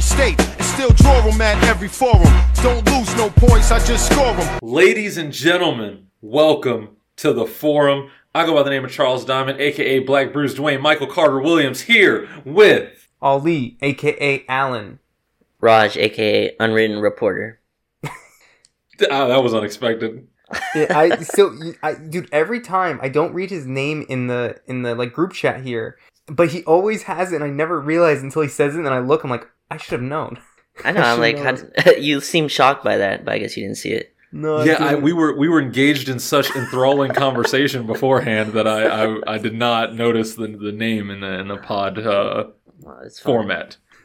every state and still draw them at every forum. Don't lose no points, I just score them. Ladies and gentlemen, welcome to the forum. I go by the name of Charles Diamond, aka Black Bruce Dwayne Michael Carter Williams, here with Ali, aka Allen, Raj, aka Unwritten Reporter. Ah, that was unexpected. Yeah, I so I, dude. Every time I don't read his name in the in the like group chat here, but he always has it, and I never realize until he says it, and then I look, I'm like, I should have known. I know. I'm like, how did- you seem shocked by that, but I guess you didn't see it. No, yeah, I, didn't. we were we were engaged in such enthralling conversation beforehand that I, I I did not notice the the name in the in the pod uh, Well, format.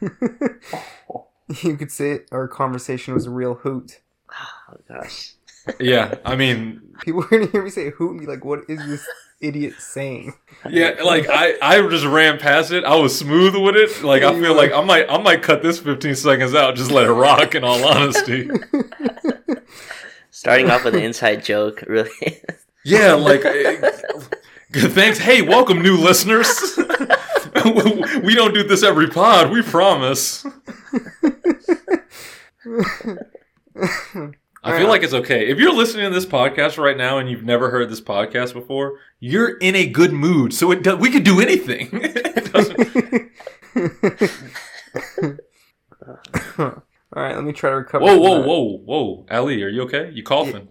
you could say it, our conversation was a real hoot. Oh gosh. Yeah, I mean, People were gonna hear me say hoot and be like, "What is this idiot saying?" yeah, like I I just ran past it. I was smooth with it. Like I feel like I might I might cut this 15 seconds out. Just let it rock. In all honesty. Starting off with an inside joke, really. Yeah, like eh, good thanks. Hey, welcome new listeners. we don't do this every pod, we promise. I feel like it's okay. If you're listening to this podcast right now and you've never heard this podcast before, you're in a good mood. So it do- we could do anything. It doesn't- All right, let me try to recover. whoa, whoa, that. whoa, whoa, Ali, are you okay? You coughing?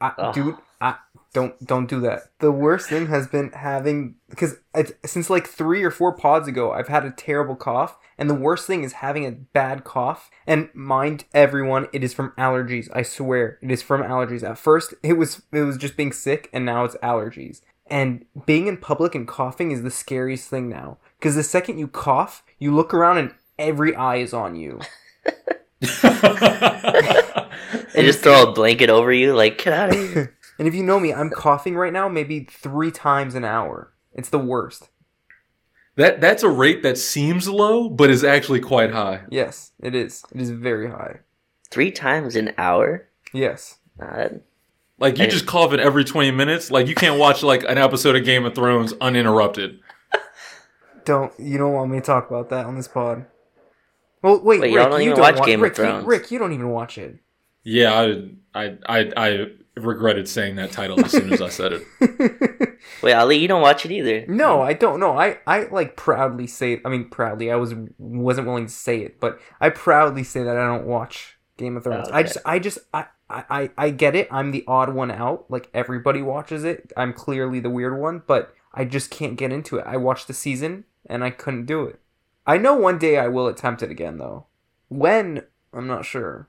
I, Ugh. dude, I don't don't do that. The worst thing has been having because since like three or four pods ago, I've had a terrible cough, and the worst thing is having a bad cough. And mind everyone, it is from allergies. I swear, it is from allergies. At first, it was it was just being sick, and now it's allergies. And being in public and coughing is the scariest thing now. Because the second you cough, you look around and every eye is on you. They just throw a blanket over you, like get out of here. And if you know me, I'm coughing right now maybe three times an hour. It's the worst. That that's a rate that seems low, but is actually quite high. Yes, it is. It is very high. Three times an hour. Yes. Nah, Like you Hey. just cough it every twenty minutes. Like you can't watch like an episode of Game of Thrones uninterrupted. Don't you don't want me to talk about that on this pod? Well, wait, Wait, Rick, y'all don't you even don't watch Game of Rick, you- Thrones. Rick, you don't even watch it. Yeah, I I I, I regretted saying that title as soon as I said it. Wait, Ali, you don't watch it either. no, I don't know. I I like proudly say. I mean, proudly. I was wasn't willing to say it, but I proudly say that I don't watch Game of Thrones. I Okay. just I just I. I, I I get it. I'm the odd one out. Like everybody watches it. I'm clearly the weird one, but I just can't get into it. I watched the season and I couldn't do it. I know one day I will attempt it again though. When I'm not sure.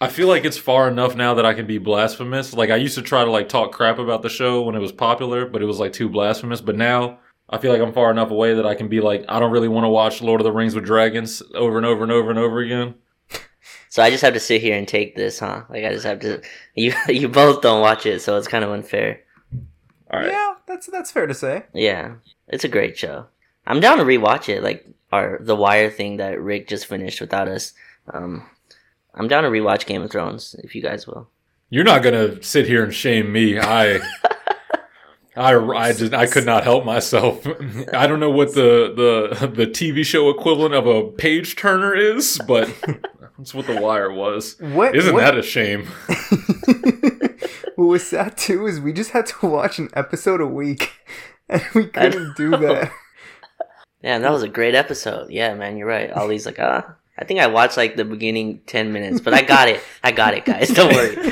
I feel like it's far enough now that I can be blasphemous. Like I used to try to like talk crap about the show when it was popular, but it was like too blasphemous. But now I feel like I'm far enough away that I can be like, I don't really want to watch Lord of the Rings with dragons over and over and over and over again. So I just have to sit here and take this, huh? Like I just have to. You you both don't watch it, so it's kind of unfair. All right. Yeah, that's that's fair to say. Yeah, it's a great show. I'm down to rewatch it, like our The Wire thing that Rick just finished without us. Um, I'm down to rewatch Game of Thrones if you guys will. You're not gonna sit here and shame me. I, I, I just I could not help myself. I don't know what the the the TV show equivalent of a page turner is, but that's what the Wire was. What Isn't what, that a shame? what was sad too is we just had to watch an episode a week, and we couldn't do that. Yeah, that was a great episode. Yeah, man, you're right. Ali's like, ah, I think I watched like the beginning ten minutes, but I got it. I got it, guys. Don't worry.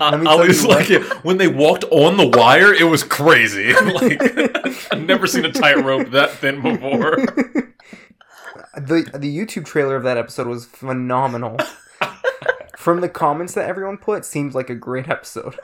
I, me I tell was you like, when they walked on the wire, it was crazy. like, I've never seen a tightrope that thin before. the The YouTube trailer of that episode was phenomenal. From the comments that everyone put, seems like a great episode.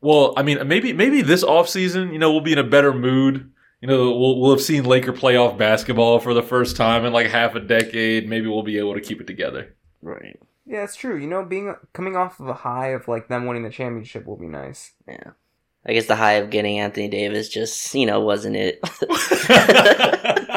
Well, I mean, maybe maybe this off season, you know, we'll be in a better mood. You know, we'll we'll have seen Laker playoff basketball for the first time in like half a decade. Maybe we'll be able to keep it together. right. Yeah, it's true. You know, being coming off of a high of like them winning the championship will be nice. Yeah. I guess the high of getting Anthony Davis just, you know, wasn't it.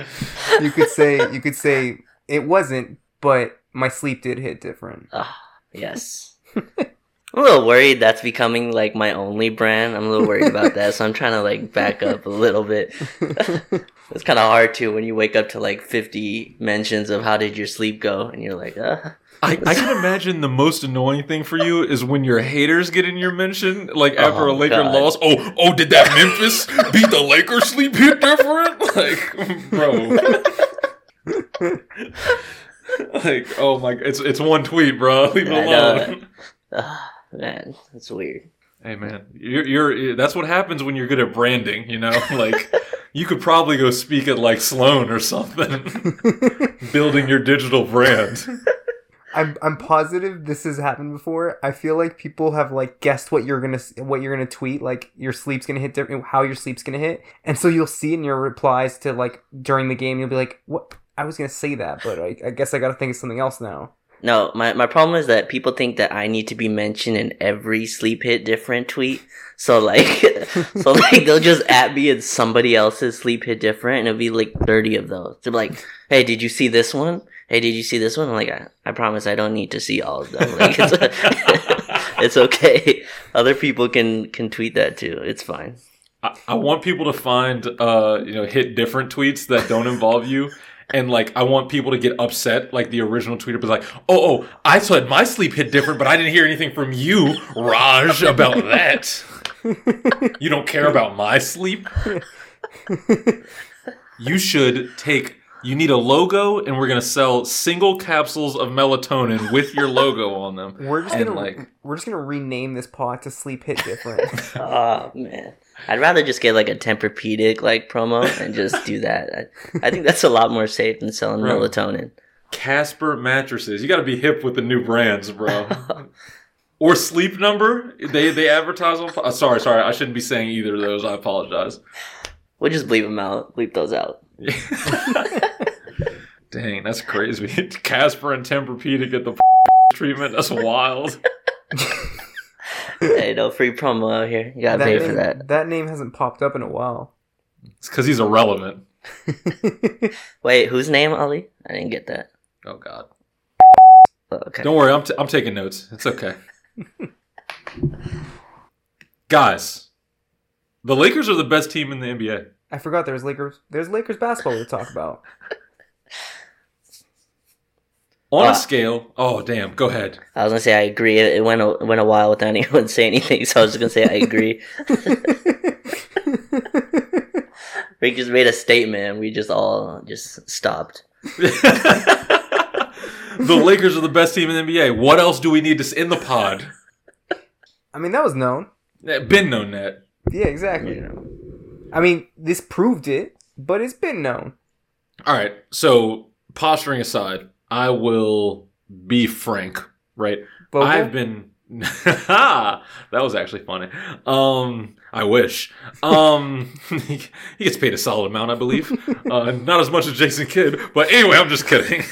You could say you could say it wasn't, but my sleep did hit different. Ah, yes. I'm a little worried that's becoming like my only brand. I'm a little worried about that, so I'm trying to like back up a little bit. it's kind of hard too when you wake up to like 50 mentions of how did your sleep go, and you're like, uh. I, I can imagine the most annoying thing for you is when your haters get in your mention, like after a Oh, Laker God. loss. Oh, oh, did that Memphis beat the Lakers? Sleep hit different, like, bro. like, oh my, it's it's one tweet, bro. Leave it alone. Man, that's weird. Hey man, you're, you're that's what happens when you're good at branding. You know, like you could probably go speak at like Sloan or something, building your digital brand. I'm I'm positive this has happened before. I feel like people have like guessed what you're gonna what you're gonna tweet, like your sleep's gonna hit, different, how your sleep's gonna hit, and so you'll see in your replies to like during the game, you'll be like, "What? I was gonna say that, but I, I guess I gotta think of something else now." No, my, my problem is that people think that I need to be mentioned in every sleep hit different tweet. So like, so like they'll just at me in somebody else's sleep hit different, and it'll be like thirty of those. They're like, "Hey, did you see this one? Hey, did you see this one?" I'm like, I, I promise I don't need to see all of them. Like, it's, it's okay. Other people can can tweet that too. It's fine. I, I want people to find, uh, you know, hit different tweets that don't involve you. And like, I want people to get upset, like the original tweeter was like, "Oh, oh, I said my sleep hit different, but I didn't hear anything from you, Raj, about that. You don't care about my sleep. You should take. You need a logo, and we're gonna sell single capsules of melatonin with your logo on them. We're just And, gonna like- we're just gonna rename this pod to Sleep Hit Different. Oh man, I'd rather just get like a Tempur-Pedic like promo and just do that. I, I think that's a lot more safe than selling Right. melatonin. Casper mattresses. You got to be hip with the new brands, bro. or Sleep Number. They they advertise on. Uh, sorry, sorry. I shouldn't be saying either of those. I apologize. We'll just bleep them out. Bleep those out. Dang, that's crazy. Casper and Tempur-Pedic get the treatment. That's wild. Hey, no free promo out here. You gotta pay name, for that. that name hasn't popped up in a while. It's because he's irrelevant. Wait, whose name, Ali? I didn't get that. Oh God. Oh, okay. Don't worry. I'm t- I'm taking notes. It's okay. Guys, the Lakers are the best team in the NBA. I forgot there's Lakers. There's Lakers basketball to talk about. On Ah. a scale. Oh damn. Go ahead. I was gonna say I agree. It it went a, it went a while without anyone saying anything, so I was just gonna say I agree. we just made a statement, and we just all just stopped. the Lakers are the best team in the NBA. What else do we need to s- in the pod? I mean, that was known. Eh, Been known that. Yeah, exactly. I mean, this proved it, but it's been known. All right. So posturing aside, I will be frank. Right. Vogel? I've been. that was actually funny. Um, I wish. Um, he gets paid a solid amount, I believe. Uh, not as much as Jason Kidd, but anyway, I'm just kidding.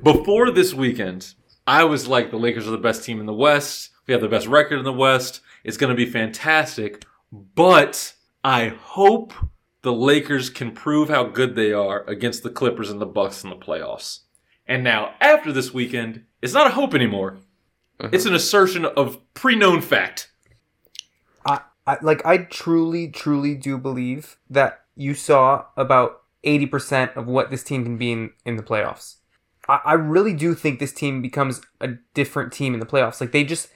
Before this weekend, I was like, the Lakers are the best team in the West. We have the best record in the West. It's going to be fantastic. But I hope the Lakers can prove how good they are against the Clippers and the Bucks in the playoffs. And now, after this weekend, it's not a hope anymore. Uh-huh. It's an assertion of pre-known fact. I, I like I truly, truly do believe that you saw about eighty percent of what this team can be in, in the playoffs. I, I really do think this team becomes a different team in the playoffs. Like they just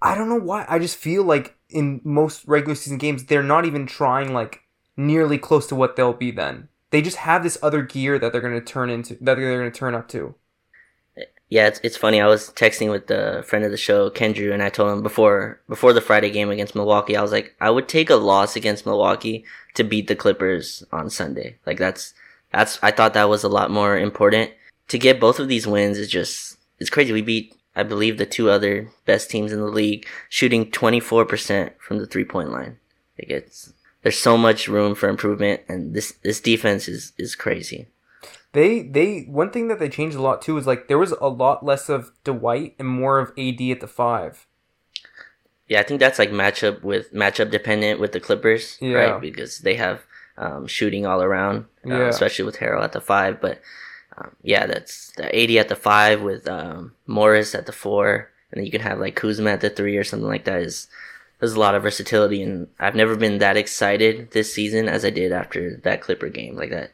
I don't know why. I just feel like in most regular season games they're not even trying like nearly close to what they'll be then. They just have this other gear that they're gonna turn into that they're gonna turn up to. Yeah, it's it's funny. I was texting with the friend of the show, Kendrew, and I told him before before the Friday game against Milwaukee, I was like, I would take a loss against Milwaukee to beat the Clippers on Sunday. Like that's that's I thought that was a lot more important. To get both of these wins is just it's crazy. We beat I believe the two other best teams in the league, shooting twenty four percent from the three point line. Like it's there's so much room for improvement, and this this defense is is crazy. They they one thing that they changed a lot too is like there was a lot less of Dwight and more of AD at the five. Yeah, I think that's like matchup with matchup dependent with the Clippers, Yeah. right? Because they have um, shooting all around, uh, Yeah. especially with Harrell at the five. But um, yeah, that's the AD at the five with um, Morris at the four, and then you can have like Kuzma at the three or something like that. Is there's a lot of versatility, and I've never been that excited this season as I did after that Clipper game. Like that,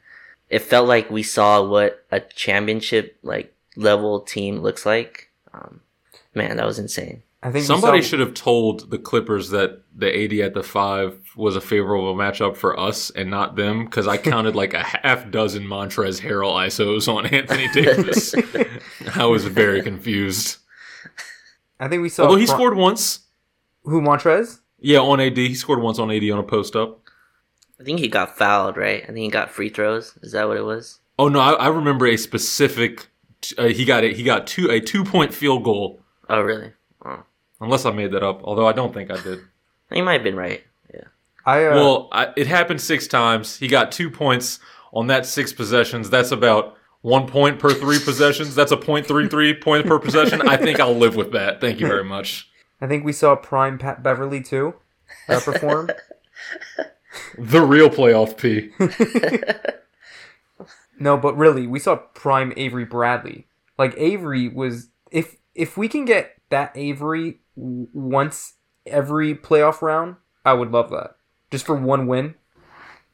it felt like we saw what a championship like level team looks like. Um, man, that was insane. I think Somebody saw- should have told the Clippers that the AD at the five was a favorable matchup for us and not them because I counted like a half dozen Montrezl Harrell ISOs on Anthony Davis. I was very confused. I think we saw. Although he Bron- scored once. Who Montrezl. Yeah, on AD. He scored once on AD on a post up. I think he got fouled, right? I think he got free throws. Is that what it was? Oh no, I, I remember a specific. Uh, he got it. He got two a two point field goal. Oh, really? Oh. Unless I made that up, although I don't think I did. You might have been right. Yeah. I uh, Well, I, it happened six times. He got two points on that six possessions. That's about one point per three possessions. That's a point three three point per possession. I think I'll live with that. Thank you very much. I think we saw Prime Pat Beverley too uh, perform. The real playoff P. no, but really, we saw Prime Avery Bradley. Like Avery was if if we can get that Avery w- once every playoff round, I would love that. Just for one win.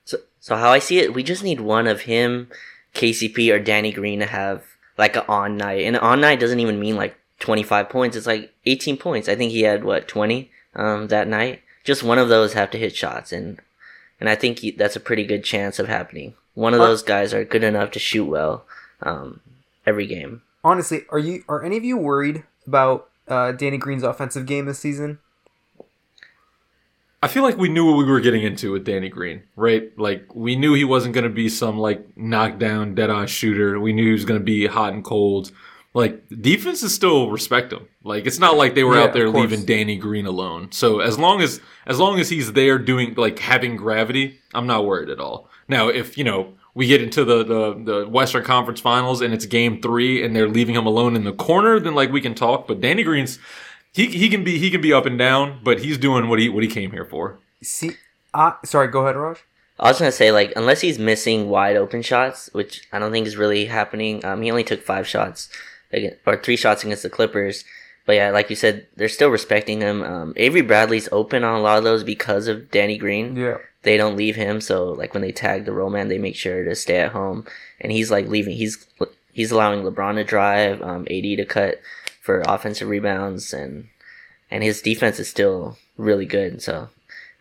So, so how I see it, we just need one of him, KCP, or Danny Green to have like an on night. And on night doesn't even mean like 25 points. It's like 18 points. I think he had what 20 um, that night. Just one of those have to hit shots, and and I think he, that's a pretty good chance of happening. One of Uh, those guys are good enough to shoot well um, every game. Honestly, are you are any of you worried about uh, Danny Green's offensive game this season? I feel like we knew what we were getting into with Danny Green, right? Like we knew he wasn't going to be some like knockdown dead eye shooter. We knew he was going to be hot and cold. Like defenses still respect him. Like it's not like they were Yeah, out there leaving Danny Green alone. So as long as as long as he's there doing like having gravity, I'm not worried at all. Now if you know we get into the the, the Western Conference Finals and it's Game Three and they're leaving him alone in the corner, then like we can talk. But Danny Green's he he can be he can be up and down, but he's doing what he what he came here for. See, uh, sorry, go ahead, Raj. I was gonna say like unless he's missing wide open shots, which I don't think is really happening. Um, he only took five shots, again, or three shots against the Clippers. But yeah, like you said, they're still respecting him. Um, Avery Bradley's open on a lot of those because of Danny Green. Yeah. They don't leave him, so like when they tag the roll man, they make sure to stay at home. And he's like leaving. He's he's allowing LeBron to drive, um, AD to cut for offensive rebounds, and and his defense is still really good. So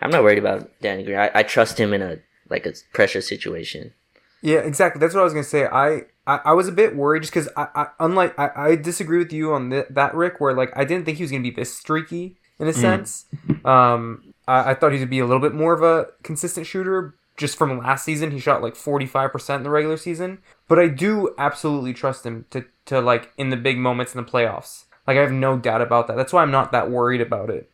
I'm not worried about Danny Green. I, I trust him in a like a pressure situation. Yeah, exactly. That's what I was gonna say. I I, I was a bit worried just because I, I unlike I, I disagree with you on th- that Rick, where like I didn't think he was gonna be this streaky in a sense. Um, I, I thought he would be a little bit more of a consistent shooter. Just from last season, he shot like forty five percent in the regular season. But I do absolutely trust him to to like in the big moments in the playoffs. Like I have no doubt about that. That's why I'm not that worried about it.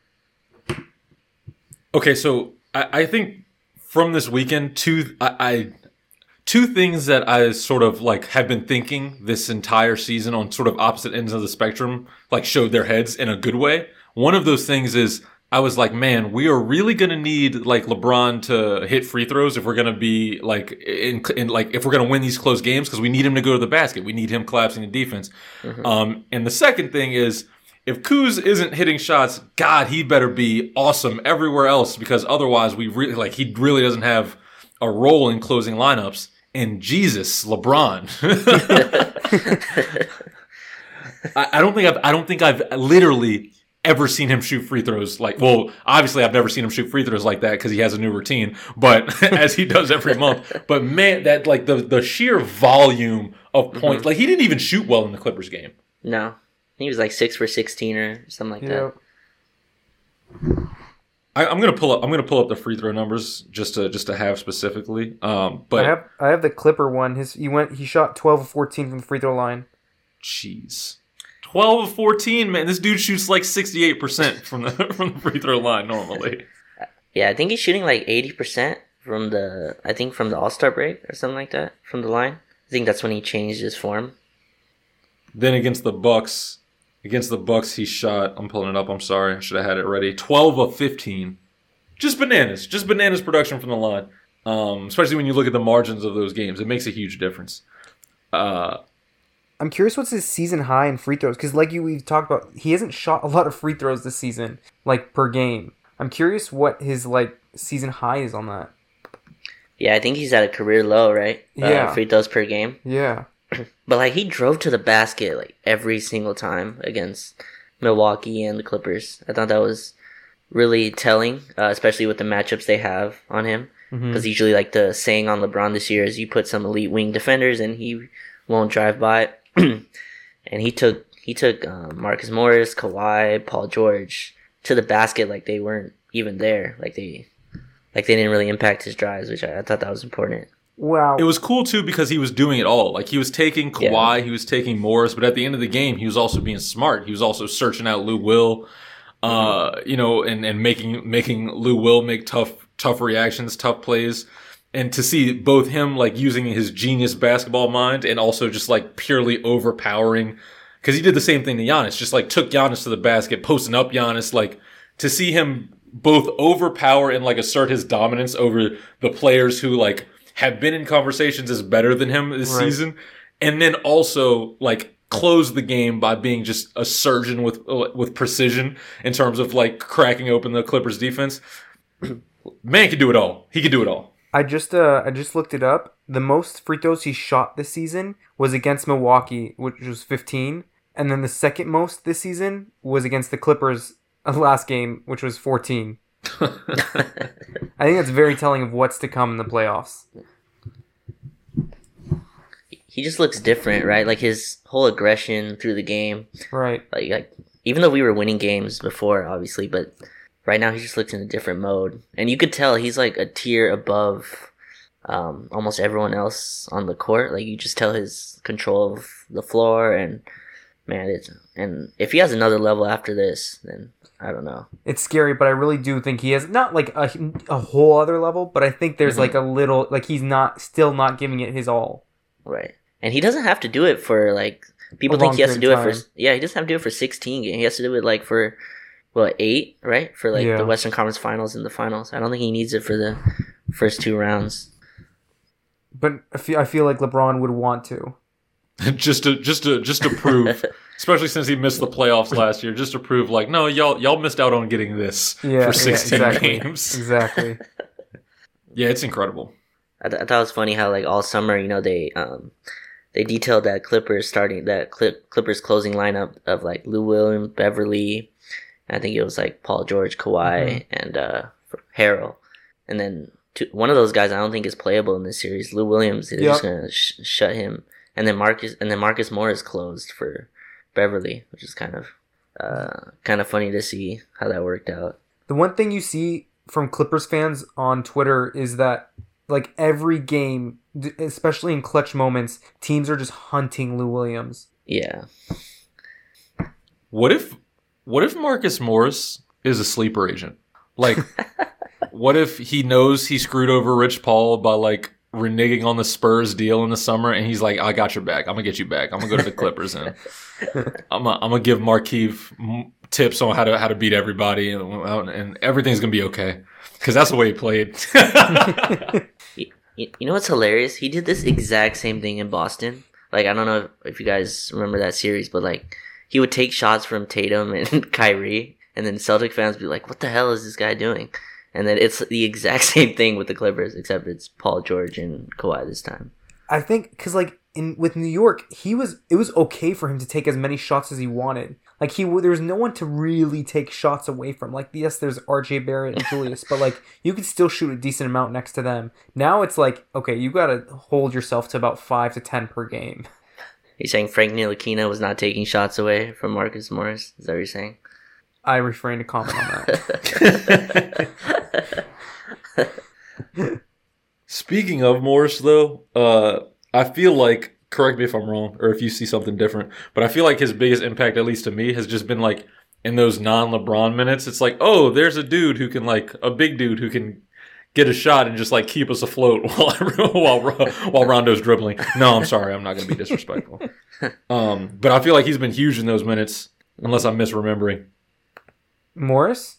Okay, so I, I think from this weekend, to I, I two things that I sort of like have been thinking this entire season on sort of opposite ends of the spectrum, like showed their heads in a good way. One of those things is I was like, man, we are really gonna need like LeBron to hit free throws if we're gonna be like in, in like if we're gonna win these close games because we need him to go to the basket. We need him collapsing the defense. Um, and the second thing is if Kuz isn't hitting shots, God, he better be awesome everywhere else because otherwise we really like he really doesn't have a role in closing lineups. And Jesus, LeBron. I, I don't think I've I don't think I've literally ever seen him shoot free throws like well obviously I've never seen him shoot free throws like that because he has a new routine but as he does every month. But man that like the the sheer volume of mm-hmm. points like he didn't even shoot well in the Clippers game. No, he was like six for sixteen or something like You that. know, I, I'm gonna pull up. I'm gonna pull up the free throw numbers just to just to have specifically. Um, but I have I have the Clipper one. His he went he shot twelve of fourteen from the free throw line. jeez, twelve of fourteen, man. This dude shoots like 68 percent from the from the free throw line normally. Yeah, I think he's shooting like eighty percent from the I think from the All Star break or something like that from the line. I think that's when he changed his form. Then against the Bucks, against the Bucks, he shot. I'm pulling it up. I'm sorry, I should have had it ready. 12 of 15, just bananas, just bananas production from the line. Um, especially when you look at the margins of those games, it makes a huge difference. Uh, I'm curious what's his season high in free throws because, like you we've talked about, he hasn't shot a lot of free throws this season, like per game. I'm curious what his like season high is on that. Yeah, I think he's at a career low, right? Yeah. Uh, free throws per game. Yeah, But like he drove to the basket like every single time against Milwaukee and the Clippers. I thought that was really telling, uh, especially with the matchups they have on him. Because usually, like the saying on LeBron this year is, you put some elite wing defenders and he won't drive by. and he took he took um, Marcus Morris, Kawhi, Paul George to the basket like they weren't even there. Like they like they didn't really impact his drives, which I, I thought that was important. Wow. It was cool too because he was doing it all. Like he was taking Kawhi, he was taking Morris, but at the end of the game, he was also being smart. He was also searching out Lou Will, uh, you know, and, and making making Lou Will make tough tough reactions, tough plays. And to see both him like using his genius basketball mind and also just like purely overpowering, because he did the same thing to Giannis, just like took Giannis to the basket, posting up Giannis. Like to see him both overpower and like assert his dominance over the players who like have been in conversations as better than him this Right. season, and then also like close the game by being just a surgeon with with precision in terms of like cracking open the Clippers defense. Man can do it all. He can do it all. I just uh I just looked it up. The most free throws he shot this season was against Milwaukee, which was 15, and then the second most this season was against the Clippers uh, last game, which was 14. I think that's very telling of what's to come in the playoffs. he just looks different, right? Like his whole aggression through the game. Right. Like, like even though we were winning games before, obviously, but right now he just looks in a different mode, and you could tell he's like a tier above um, almost everyone else on the court. Like you just tell his control of the floor, and man, it's and if he has another level after this, then I don't know. It's scary, but I really do think he has not like a, a whole other level, but I think there's Mhm. like a little like he's not still not giving it his all. Right. And he doesn't have to do it for like people A think he has to do period it for yeah, he doesn't have to do it for 16 games. He has to do it like for what, 8, right? For like Yeah. the Western Conference Finals and the finals. I don't think he needs it for the first two rounds. But I feel, I feel like LeBron would want to. just to just to just to prove, especially since he missed the playoffs last year, just to prove like no, y'all y'all missed out on getting this Yeah, for 16 yeah, exactly. games. Exactly. Yeah, it's incredible. I, th- I thought it was funny how like all summer, you know, they um they detailed that Clippers starting that Clip, Clippers closing lineup of like Lou Williams, Beverley, I think it was like Paul George, Kawhi, and uh Harrell, and then two, one of those guys I don't think is playable in this series. Lou Williams, they're just gonna sh- shut him, and then Marcus and then Marcus Morris closed for Beverley, which is kind of uh kind of funny to see how that worked out. The one thing you see from Clippers fans on Twitter is that like every game, especially in clutch moments, teams are just hunting Lou Williams. Yeah, What if what if Marcus Morris is a sleeper agent? Like what if he knows he screwed over Rich Paul by like reneging on the Spurs deal in the summer and he's like, I got your back. I'm gonna get you back. I'm gonna go to the Clippers and I'm gonna, I'm gonna give Markieff tips on how to how to beat everybody and, and everything's gonna be okay. Cause that's the way he played. You, you know what's hilarious? He did this exact same thing in Boston. Like I don't know if you guys remember that series, but like he would take shots from Tatum and Kyrie, and then Celtic fans would be like, "What the hell is this guy doing?" And then it's the exact same thing with the Clippers, except it's Paul George and Kawhi this time. I think because like in with New York, he was it was okay for him to take as many shots as he wanted. Like he there was no one to really take shots away from. Like yes, there's R.J. Barrett and Julius, but like you could still shoot a decent amount next to them. Now it's like okay, you got to hold yourself to about five to ten per game. You're saying Frank Ntilikina was not taking shots away from Marcus Morris? Is that what you're saying? I refrain to comment on that. Speaking of Morris, though, uh, I feel like correct me if I'm wrong or if you see something different, but I feel like his biggest impact, at least to me, has just been like in those non-LeBron minutes. It's like, oh, there's a dude who can like a big dude who can get a shot and just like keep us afloat while while while Rondo's dribbling. No, I'm sorry, I'm not going to be disrespectful. Um, but I feel like he's been huge in those minutes, unless I'm misremembering. Morris?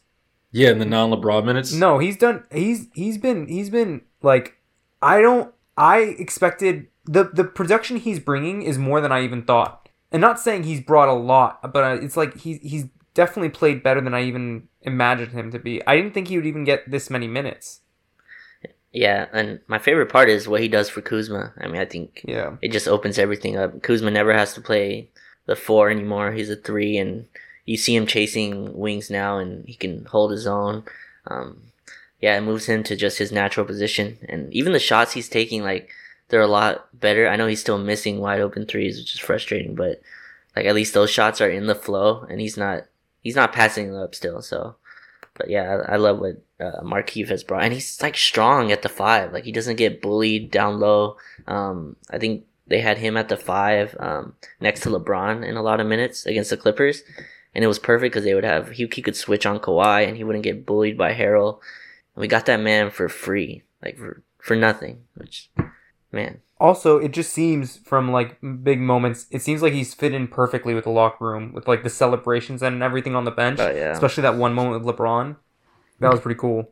Yeah, in the non-LeBron minutes. No, he's done. He's he's been he's been like I don't. I expected the the production he's bringing is more than I even thought. And not saying he's brought a lot, but uh, it's like he's he's definitely played better than I even imagined him to be. I didn't think he would even get this many minutes. Yeah, and my favorite part is what he does for Kuzma. I mean, I think Yeah. it just opens everything up. Kuzma never has to play the four anymore. He's a three, and you see him chasing wings now, and he can hold his own. Um, yeah, it moves him to just his natural position, and even the shots he's taking, like they're a lot better. I know he's still missing wide open threes, which is frustrating, but like at least those shots are in the flow, and he's not he's not passing them up still. So, but yeah, I, I love what uh, has brought, and he's like strong at the five. Like he doesn't get bullied down low. Um, I think they had him at the five um, next to LeBron in a lot of minutes against the Clippers, and it was perfect because they would have he, he could switch on Kawhi and he wouldn't get bullied by Harrell. And we got that man for free, like for for nothing. Which, man, Also, it just seems from like big moments, it seems like he's fit in perfectly with the locker room, with like the celebrations and everything on the bench. Oh, yeah. Especially that one moment with LeBron. That was pretty cool.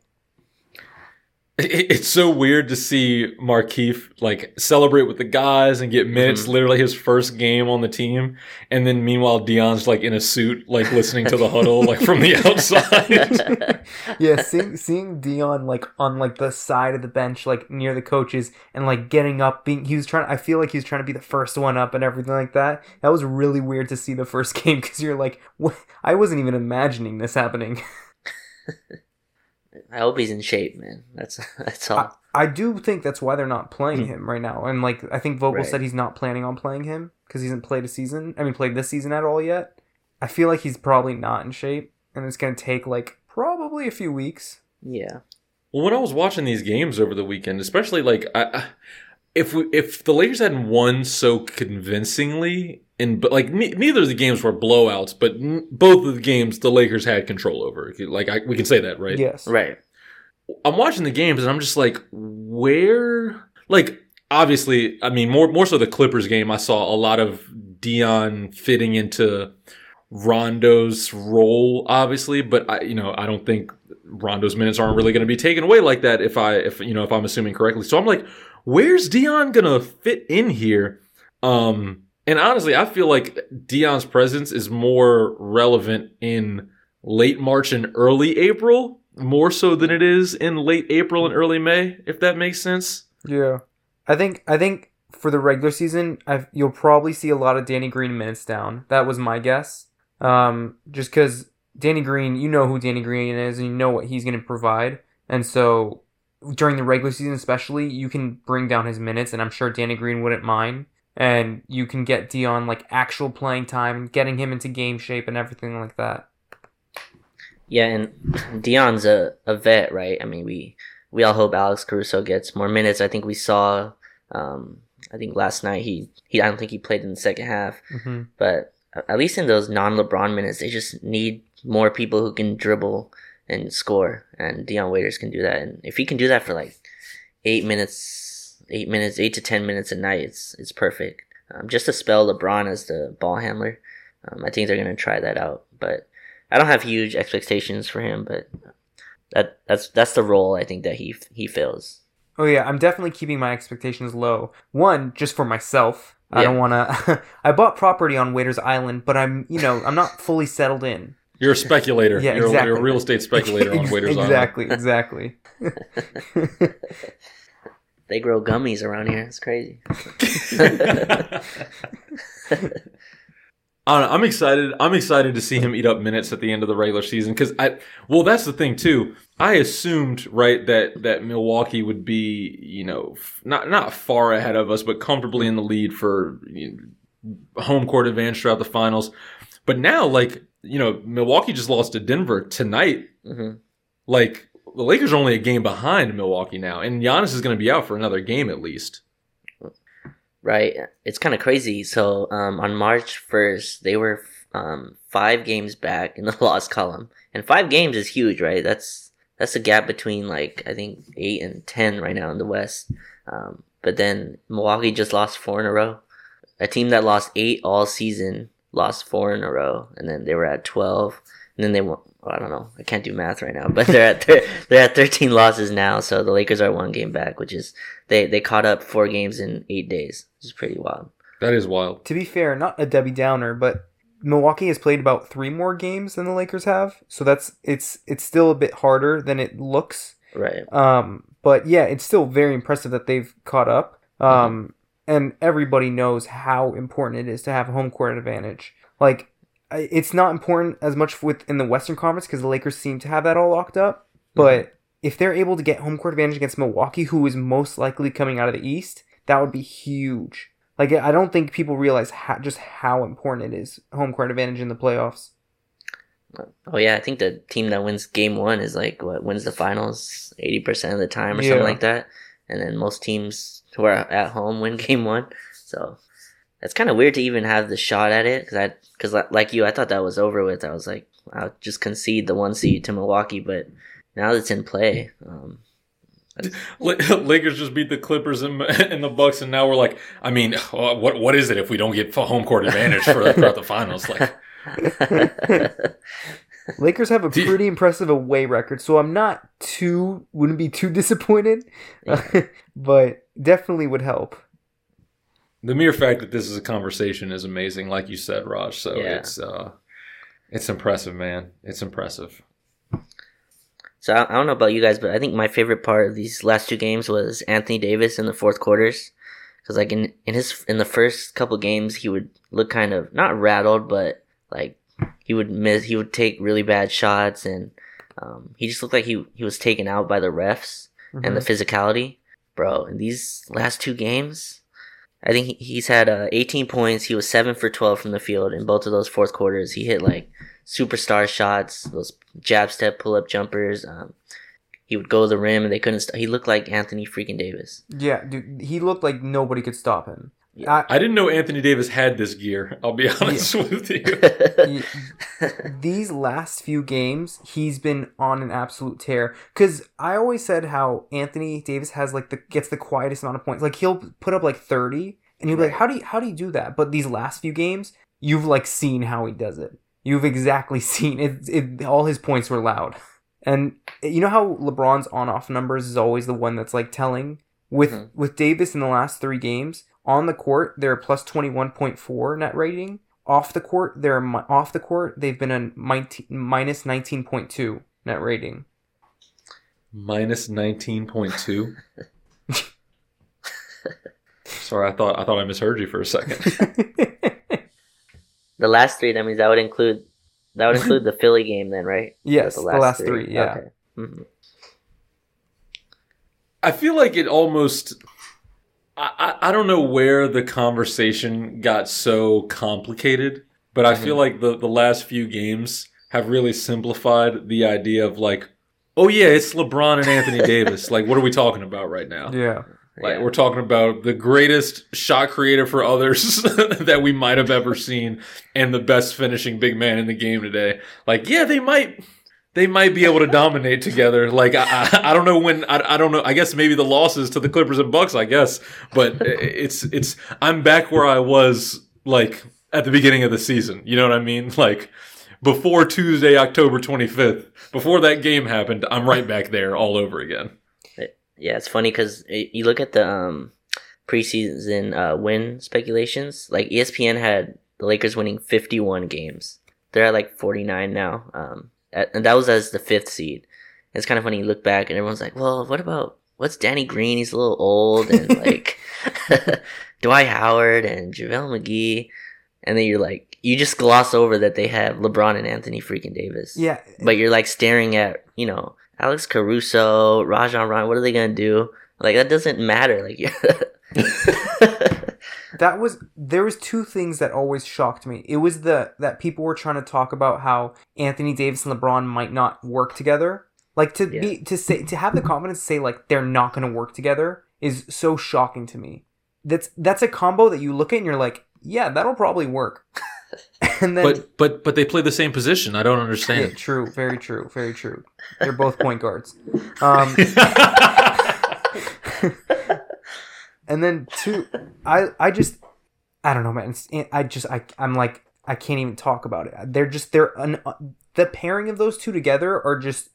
It- It's so weird to see Markieff like celebrate with the guys and get minutes. Mhm. Literally his first game on the team, and then meanwhile Dion's like in a suit, like listening to the huddle, like from the outside. yeah, seeing seeing Dion like on like the side of the bench, like near the coaches, and like getting up, being he was trying. I feel like he was trying to be the first one up and everything like that. That was really weird to see the first game because you're like, what? I wasn't even imagining this happening. I hope he's in shape, man. That's that's all. I, I do think that's why they're not playing hmm. him right now, and like I think Vogel Right. said he's not planning on playing him because he hasn't played a season. I mean, played this season at all yet. I feel like he's probably not in shape, and it's gonna take like probably a few weeks. yeah, Well, when I was watching these games over the weekend, especially like I, I- if we if the Lakers hadn't won so convincingly, and but like ne- neither of the games were blowouts, but n- both of the games the Lakers had control over. Like I, we can say that, right? Yes. right. I'm watching the games and I'm just like, where? Like, obviously, I mean, more more so the Clippers game. I saw a lot of Dion fitting into Rondo's role, obviously, but I, you know, I don't think Rondo's minutes aren't really going to be taken away like that. If I, if you know, if I'm assuming correctly, so I'm like, where's Dion gonna fit in here? Um, and honestly, I feel like Dion's presence is more relevant in late March and early April, more so than it is in late April and early May, if that makes sense. Yeah, I think I think for the regular season, I've, you'll probably see a lot of Danny Green minutes down. That was my guess. Um, just because Danny Green, you know who Danny Green is, and you know what he's going to provide, and so during the regular season, especially, you can bring down his minutes, and I'm sure Danny Green wouldn't mind. And you can get Dion like actual playing time, and getting him into game shape and everything like that. Yeah, and Dion's a, a vet, right? I mean, we we all hope Alex Caruso gets more minutes. I think we saw, um, I think last night he he I don't think he played in the second half, hmm but at least in those non LeBron minutes, they just need more people who can dribble and score, and Dion Waiters can do that. And if he can do that for like eight minutes, eight minutes, eight to ten minutes a night, it's it's perfect. Um, just to spell LeBron as the ball handler, um, I think they're gonna try that out. But I don't have huge expectations for him, but that that's that's the role I think that he he fills. Oh yeah, I'm definitely keeping my expectations low. One, just for myself. I Yeah. don't want to. I bought property on Waiters Island, but I'm, you know, I'm not fully settled in. You're a speculator. Yeah, you're, exactly. you're a real estate speculator on Ex- Waiters Island. Exactly, exactly. They grow gummies around here. It's crazy. I I'm excited. I'm excited to see him eat up minutes at the end of the regular season because I. Well, that's the thing too. I assumed right that that Milwaukee would be you know not not far ahead of us, but comfortably in the lead for you know, home court advantage throughout the finals. But now, like you know, Milwaukee just lost to Denver tonight. hmm Like the Lakers are only a game behind Milwaukee now, and Giannis is going to be out for another game at least. Right. It's kind of crazy. So um, on March 1st, they were um, five games back in the loss column. And five games is huge, right? That's that's a gap between like I think eight and ten right now in the West. Um, but then Milwaukee just lost four in a row. A team that lost eight all season lost four in a row, and then they were at twelve. And then they won, well, I don't know. I can't do math right now, but they're at thir- they're at 13 losses now. So the Lakers are one game back, which is they they caught up four games in eight days, which is pretty wild. That is wild. To be fair, not a Debbie Downer, but Milwaukee has played about three more games than the Lakers have, so that's it's it's still a bit harder than it looks. Right. Um, but yeah, it's still very impressive that they've caught up. Um, and everybody knows how important it is to have home court advantage. Like, I- it's not important as much within the Western Conference because the Lakers seem to have that all locked up. But mm-hmm. if they're able to get home court advantage against Milwaukee, who is most likely coming out of the East, that would be huge. Like, I don't think people realize how, just how important it is home court advantage in the playoffs. Oh yeah, I think the team that wins game one is like what wins the finals eighty percent of the time or Yeah. something like that, and then most teams who are at home win game one. So it's kind of weird to even have the shot at it because I because like you, I thought that was over with. I was like, I'll just concede the one seed to Milwaukee, but now that it's in play, um, Lakers just beat the Clippers and, and the Bucks, and now we're like, I mean, uh, what what is it if we don't get home court advantage for throughout the finals? Like, Lakers have a Do you- pretty impressive away record, so I'm not too wouldn't be too disappointed, but definitely would help. The mere fact that this is a conversation is amazing, like you said, Raj. So Yeah. it's uh, it's impressive, man. It's impressive. So I, don't know about you guys, but I think my favorite part of these last two games was Anthony Davis in the fourth quarters, because like in in his in the first couple games he would look kind of not rattled, but like he would miss, he would take really bad shots, and um, he just looked like he he was taken out by the refs and the physicality, bro. In these last two games. I think he's had uh, 18 points. He was seven for 12 from the field in both of those fourth quarters. He hit like superstar shots, those jab step pull up jumpers. Um, he would go to the rim and they couldn't. He looked like Anthony freaking Davis. Yeah, dude, he looked like nobody could stop him. Yeah. I didn't know Anthony Davis had this gear. I'll be honest with you. These last few games, he's been on an absolute tear. Because I always said how Anthony Davis has like the gets the quietest amount of points. Like he'll put up like thirty, and you'll be like, how do you how do you do that? But these last few games, you've like seen how he does it. You've exactly seen it. it all his points were loud, and you know how LeBron's on off numbers is always the one that's like telling. With Mhm. with Davis in the last three games on the court, they're plus twenty one point four net rating off the court they're mi- off the court they've been a minti- minus 19.2 net rating Minus nineteen point two. Sorry, I thought I thought I misheard you for a second. the last three. That means that would include that would include the Philly game then, right? yes the last, three, yeah Okay. Mhm. I feel like it almost. I, I don't know where the conversation got so complicated, but I feel mm-hmm. like the, the last few games have really simplified the idea of like, oh yeah, it's LeBron and Anthony Davis. Like, what are we talking about right now? yeah Like, Yeah. we're talking about the greatest shot creator for others that we might have ever seen, and the best finishing big man in the game today. Like, yeah, they might. They might be able to dominate together. Like I, I, I don't know when. I, I don't know. I guess maybe the losses to the Clippers and Bucks. I guess, but it's it's. I'm back where I was like at the beginning of the season. You know what I mean? Like before Tuesday, October 25th. Before that game happened, I'm right back there all over again. Yeah, it's funny because you look at the um, preseason uh, win speculations. Like ESPN had the Lakers winning 51 games. They're at like 49 now. Um, and that was as the fifth seed. It's kind of funny. You look back and everyone's like, "Well, what about what's Danny Green? He's a little old, and like Dwight Howard and JaVale McGee." And then you're like, you just gloss over that they have LeBron and Anthony freaking Davis yeah but you're like staring at you know Alex Caruso, Rajon Rondo. What are they gonna do? Like that doesn't matter. Like that was there was two things that always shocked me. It was the that people were trying to talk about how anthony davis and lebron might not work together. Like to be to say to have the confidence to say like they're not going to work together is so shocking to me. That's that's a combo that you look at and you're like yeah that'll probably work. And then But but but they play the same position. I don't Yeah, understand. true. Very true. Very true. They're both point guards. Um and then two i i just i don't know man it's, i just i i'm like i can't even talk about it they're just they're an uh, the pairing of those two together are just.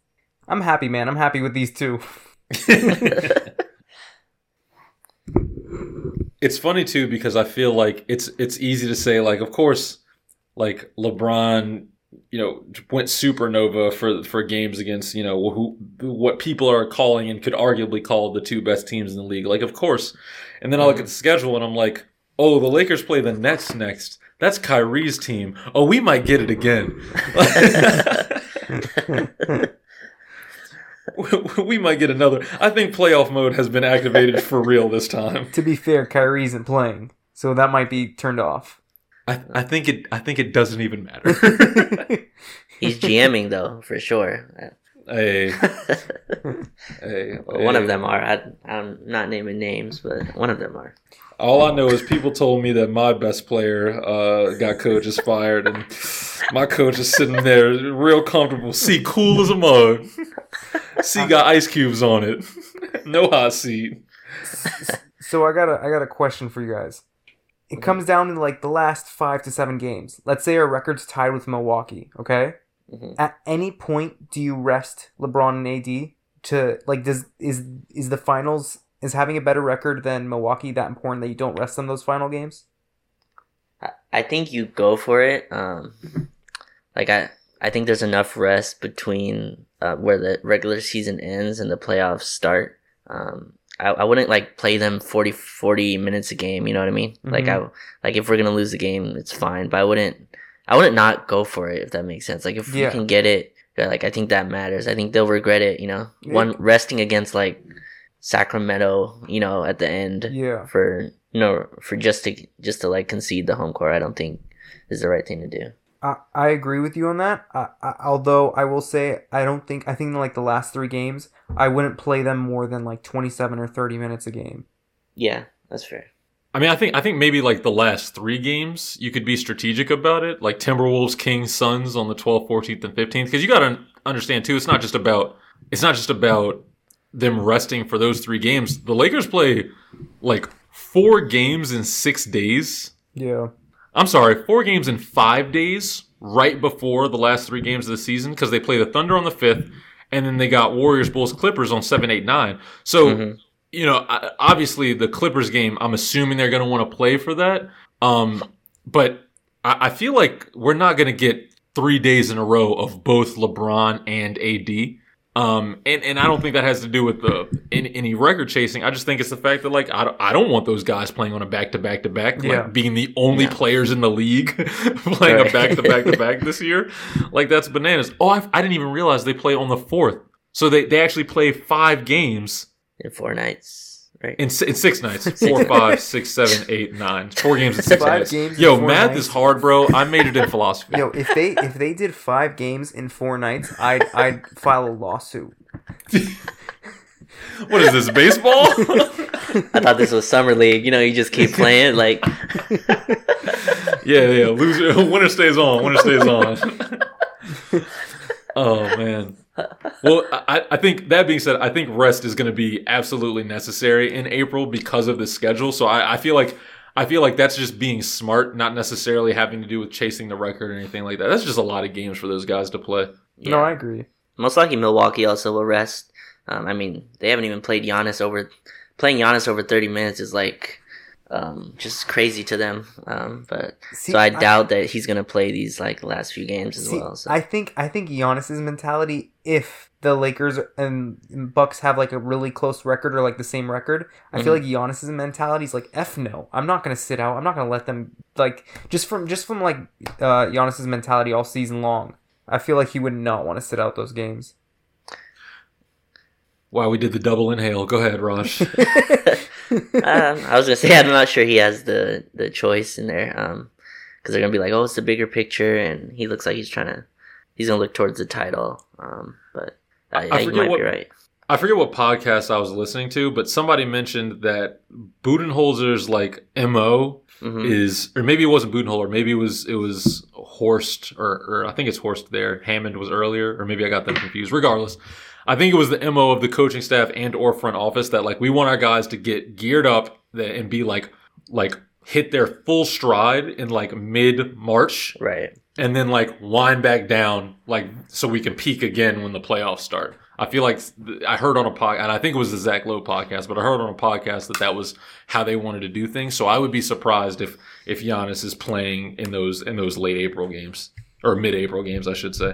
I'm happy, man. I'm happy with these two. it's funny too because I feel like it's it's easy to say like of course like LeBron you know went supernova for for games against you know who what people are calling and could arguably call the two best teams in the league. Like of course. And then I look at the schedule and I'm like oh the Lakers play the Nets next. That's Kyrie's team. Oh we might get it again. We might get another. I think playoff mode has been activated for real this time. To be fair, Kyrie isn't playing, so that might be turned off. I, I think it I think it doesn't even matter He's GMing though, for sure. hey hey Well, one of them are. I, I'm not naming names, but one of them are. All I know is people told me that my best player uh, got coaches fired, and my coach is sitting there real comfortable. See, cool as a mug. See, got ice cubes on it. No hot seat. So I got a I got a question for you guys. It comes down to like the last five to seven games. Let's say our record's tied with Milwaukee. Okay. Mhm. At any point, do you rest LeBron and AD to like? Does is is the finals is having a better record than Milwaukee that important that you don't rest them those final games? I, I think you go for it. Um, like I, I think there's enough rest between uh, where the regular season ends and the playoffs start. Um, I, I wouldn't like play them 40, 40 minutes a game. You know what I mean? Like mm-hmm. I, like if we're gonna lose the game, it's fine. But I wouldn't, I wouldn't not go for it if that makes sense. Like if Yeah. we can get it, like I think that matters. I think they'll regret it. You know, Yeah. one resting against like Sacramento. You know, at the end Yeah. for you know for just to just to like concede the home court. I don't think is the right thing to do. I, I agree with you on that. I, I, although I will say I don't think I think like the last three games I wouldn't play them more than like twenty seven or thirty minutes a game. Yeah, that's fair. I mean, I think I think maybe like the last three games, you could be strategic about it, like Timberwolves, Kings, Suns on the 12th, 14th, and 15th, because you got to understand too. It's not just about it's not just about them resting for those three games. The Lakers play like four games in six days. Yeah. I'm sorry, four games in five days right before the last three games of the season because they play the Thunder on the fifth, and then they got Warriors, Bulls, Clippers on seven, eight, nine. So Mhm. you know, obviously the Clippers game, I'm assuming they're going to want to play for that. Um, but I, I feel like we're not going to get three days in a row of both LeBron and AD. Um, and, and I don't think that has to do with the any, any record chasing. I just think it's the fact that like I don't, I don't want those guys playing on a back to back to back, Yeah. like being the only Yeah. players in the league playing a back to back to back this year. Like that's bananas. Oh, I, I didn't even realize they play on the fourth. So they, they actually play five games In four nights, right? in, in six nights. Four, five, six, seven, eight, nine. Four games in six Five nights. games Yo, four math nights. is hard, bro. I made it in philosophy. Yo, if they if they did five games in four nights, I'd I'd file a lawsuit. What is this, baseball? I thought this was summer league. You know, you just keep playing. Like, yeah, yeah. Loser, winner stays on. Winner stays on. oh man. Well, I, I think that being said, I think rest is going to be absolutely necessary in April because of the schedule. So I, I feel like I feel like that's just being smart, not necessarily having to do with chasing the record or anything like that. That's just a lot of games for those guys to play. yeah. No, I agree. most likely Milwaukee also will rest. Um, I mean, they haven't even played Giannis over. Playing Giannis over thirty minutes is like um, just crazy to them. Um, but See, so I doubt that he's gonna play these like last few games as See, well. So I think I think Giannis's mentality, if the Lakers and Bucks have like a really close record or like the same record, I feel like Mm-hmm. Giannis's mentality is like f no, I'm not gonna sit out. I'm not gonna let them like just from just from like uh, Giannis's mentality all season long. I feel like he would not want to sit out those games. Wow, we did the double inhale. Go ahead, Raj. um, I was gonna say I'm not sure he has the the choice in there. Um, because they're gonna be like, oh, it's the bigger picture, and he looks like he's trying to, he's gonna look towards the title. Um, but uh, I yeah, you forget might what- be right. I forget what podcast I was listening to, but somebody mentioned that Budenholzer's like mo hmm is, or maybe it wasn't Budenholzer, maybe it was it was Horst, or, or I think it's Horst there. Hammond was earlier, or maybe I got them confused. Regardless, I think it was the mo of the coaching staff and or front office that like we want our guys to get geared up and be like like hit their full stride in like mid March Right. and then like wind back down, like so we can peak again when the playoffs start. I feel like I heard on a podcast, and I think it was the Zach Lowe podcast, but I heard on a podcast that that was how they wanted to do things. So I would be surprised if if Giannis is playing in those in those late April games or mid April games, I should say.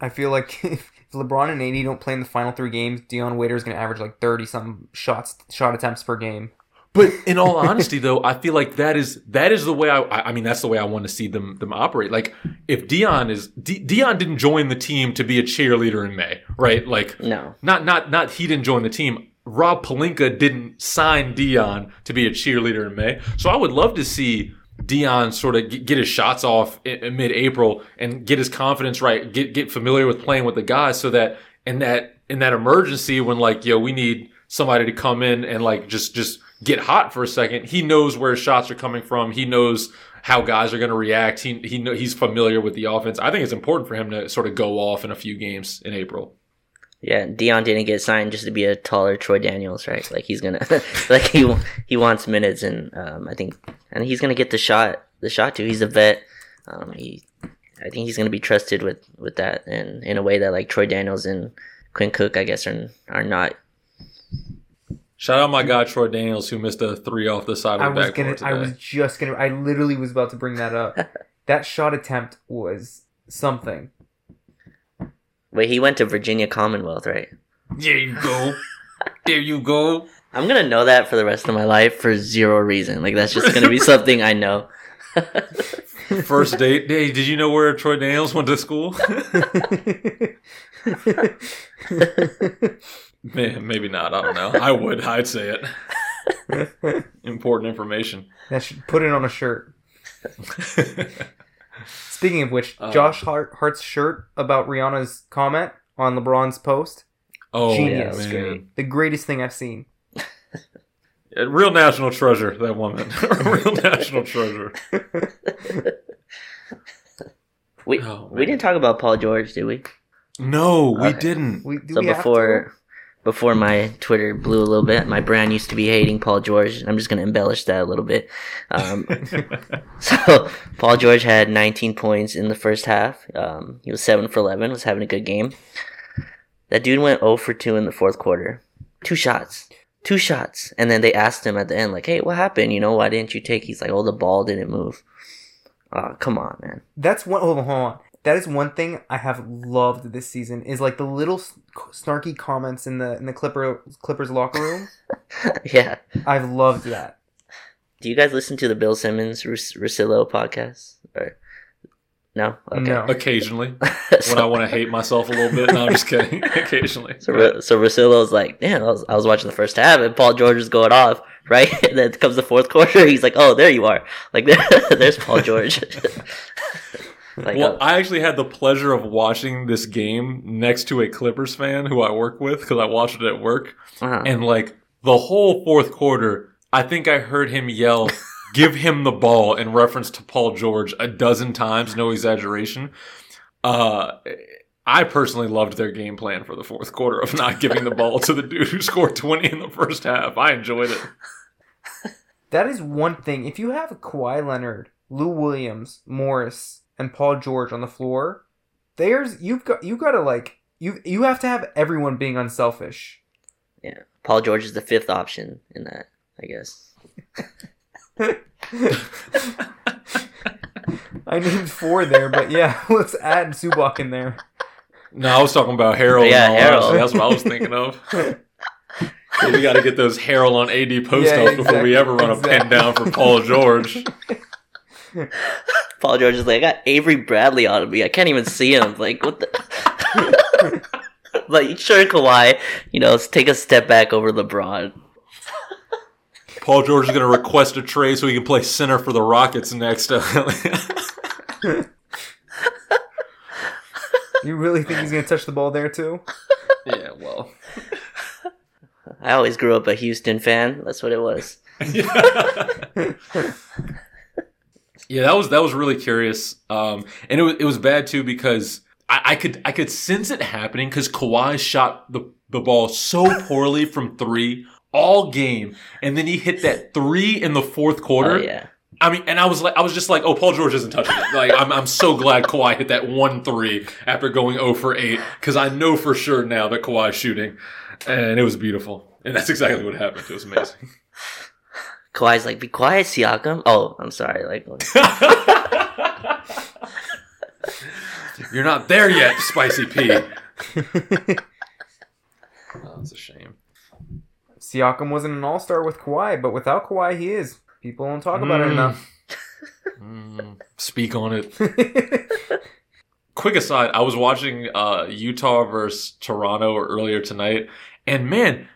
I feel like if LeBron and AD don't play in the final three games, Dion Waiters is going to average like thirty some shots shot attempts per game. But in all honesty, though, I feel like that is that is the way I. I mean, that's the way I want to see them them operate. Like, if Dion is D, Dion didn't join the team to be a cheerleader in May, right? Like, No. not not not he didn't join the team. Rob Pelinka didn't sign Dion to be a cheerleader in May. So I would love to see Dion sort of get, his shots off in, in mid-April and get his confidence right, get get familiar with playing with the guys, so that in that in that emergency when like yo we need somebody to come in and like just just get hot for a second, he knows where his shots are coming from. He knows how guys are going to react. He he know, he's familiar with the offense. I think it's important for him to sort of go off in a few games in April. Yeah, Dion didn't get signed just to be a taller Troy Daniels, right? Like he's gonna, like he he wants minutes, and um, I think, and he's gonna get the shot, the shot too. He's a vet. Um, he, I think he's gonna be trusted with with that, and in a way that like Troy Daniels and Quinn Cook, I guess, are are not. Shout out my guy Troy Daniels who missed a three off the side I of the was backboard gonna. today. I was just gonna. I literally was about to bring that up. that shot attempt was something. Wait, he went to Virginia Commonwealth, right? There you go. there you go. I'm gonna know that for the rest of my life for zero reason. Like that's just gonna be something I know. First date. Hey, did you know where Troy Daniels went to school? Man, maybe not. I don't know. I would. I'd say it. Important information. that should put it on a shirt. Speaking of which, Uh, Josh Hart, Hart's shirt about Rihanna's comment on LeBron's post, oh, Genius. man. the greatest thing I've seen. A real national treasure, that woman. A real national treasure. We Oh, we didn't talk about Paul George, did we? No, we Okay. didn't. We, so we have before before my Twitter blew a little bit, my brand used to be hating Paul George. I'm just gonna embellish that a little bit. Um, so Paul George had 19 points in the first half. Um, he was seven for 11. Was having a good game. That dude went 0 for 2 in the fourth quarter. Two shots. Two shots. And then they asked him at the end, like, "Hey, what happened? You know, why didn't you take?" He's like, "Oh, the ball didn't move." Oh, come on, man. That's one. Hold on, hold on. That is one thing I have loved this season is like the little snarky comments in the in the Clipper Clippers locker room. yeah. I've loved that. Do you guys listen to the Bill Simmons Rus- Russillo podcast? Or no? Okay. No. Occasionally, so, when I want to hate myself a little bit. No, I'm just kidding. Occasionally. so, Ru- so Russillo's like, damn, I was, I was watching the first half and Paul George is going off, right? And then comes the fourth quarter, he's like, oh, there you are. Like, there's Paul George. Like, well, oh, I actually had the pleasure of watching this game next to a Clippers fan who I work with because I watched it at work. wow. And like the whole fourth quarter, I think I heard him yell, give him the ball in reference to Paul George a dozen times, no exaggeration. Uh, I personally loved their game plan for the fourth quarter of not giving the ball to the dude who scored 20 in the first half. I enjoyed it. That is one thing. If you have Kawhi Leonard, Lou Williams, Morris, and Paul George on the floor, there's you've got you got to like you you have to have everyone being unselfish. yeah. Paul George is the fifth option in that, I guess. I named four there, but yeah, let's add Zubac in there. No, I was talking about Harrell. Yeah, Yeah, Harrell. That's what I was thinking of. we got to get those Harrell on AD post Yeah, ups before we ever run a pen down for Paul George. Paul George is like, I got Avery Bradley on me. I can't even see him. Like, what the? like, sure, Kawhi, you know, let's take a step back over LeBron. Paul George is going to request a trade so he can play center for the Rockets next. You really think he's gonna touch the ball there too? yeah, well. I always grew up a Houston fan. That's what it was. Yeah, that was that was really curious, um, and it was it was bad too because I, I could I could sense it happening because Kawhi shot the the ball so poorly from three all game, and then he hit that three in the fourth quarter. Oh, yeah. I mean, and I was like, I was just like, oh, Paul George isn't touching it. Like, I'm, I'm so glad Kawhi hit that one three after going 0 for 8 because I know for sure now that Kawhi's shooting, and it was beautiful. And that's exactly what happened. It was amazing. Kawhi's like, be quiet, Siakam. Oh, I'm sorry. Like, You're not there yet, Spicy P. Oh, that's a shame. Siakam wasn't an all star with Kawhi, but without Kawhi, he is. People don't talk about it Mm. enough. Mm, speak on it. quick aside, I was watching uh, Utah versus Toronto earlier tonight, and man,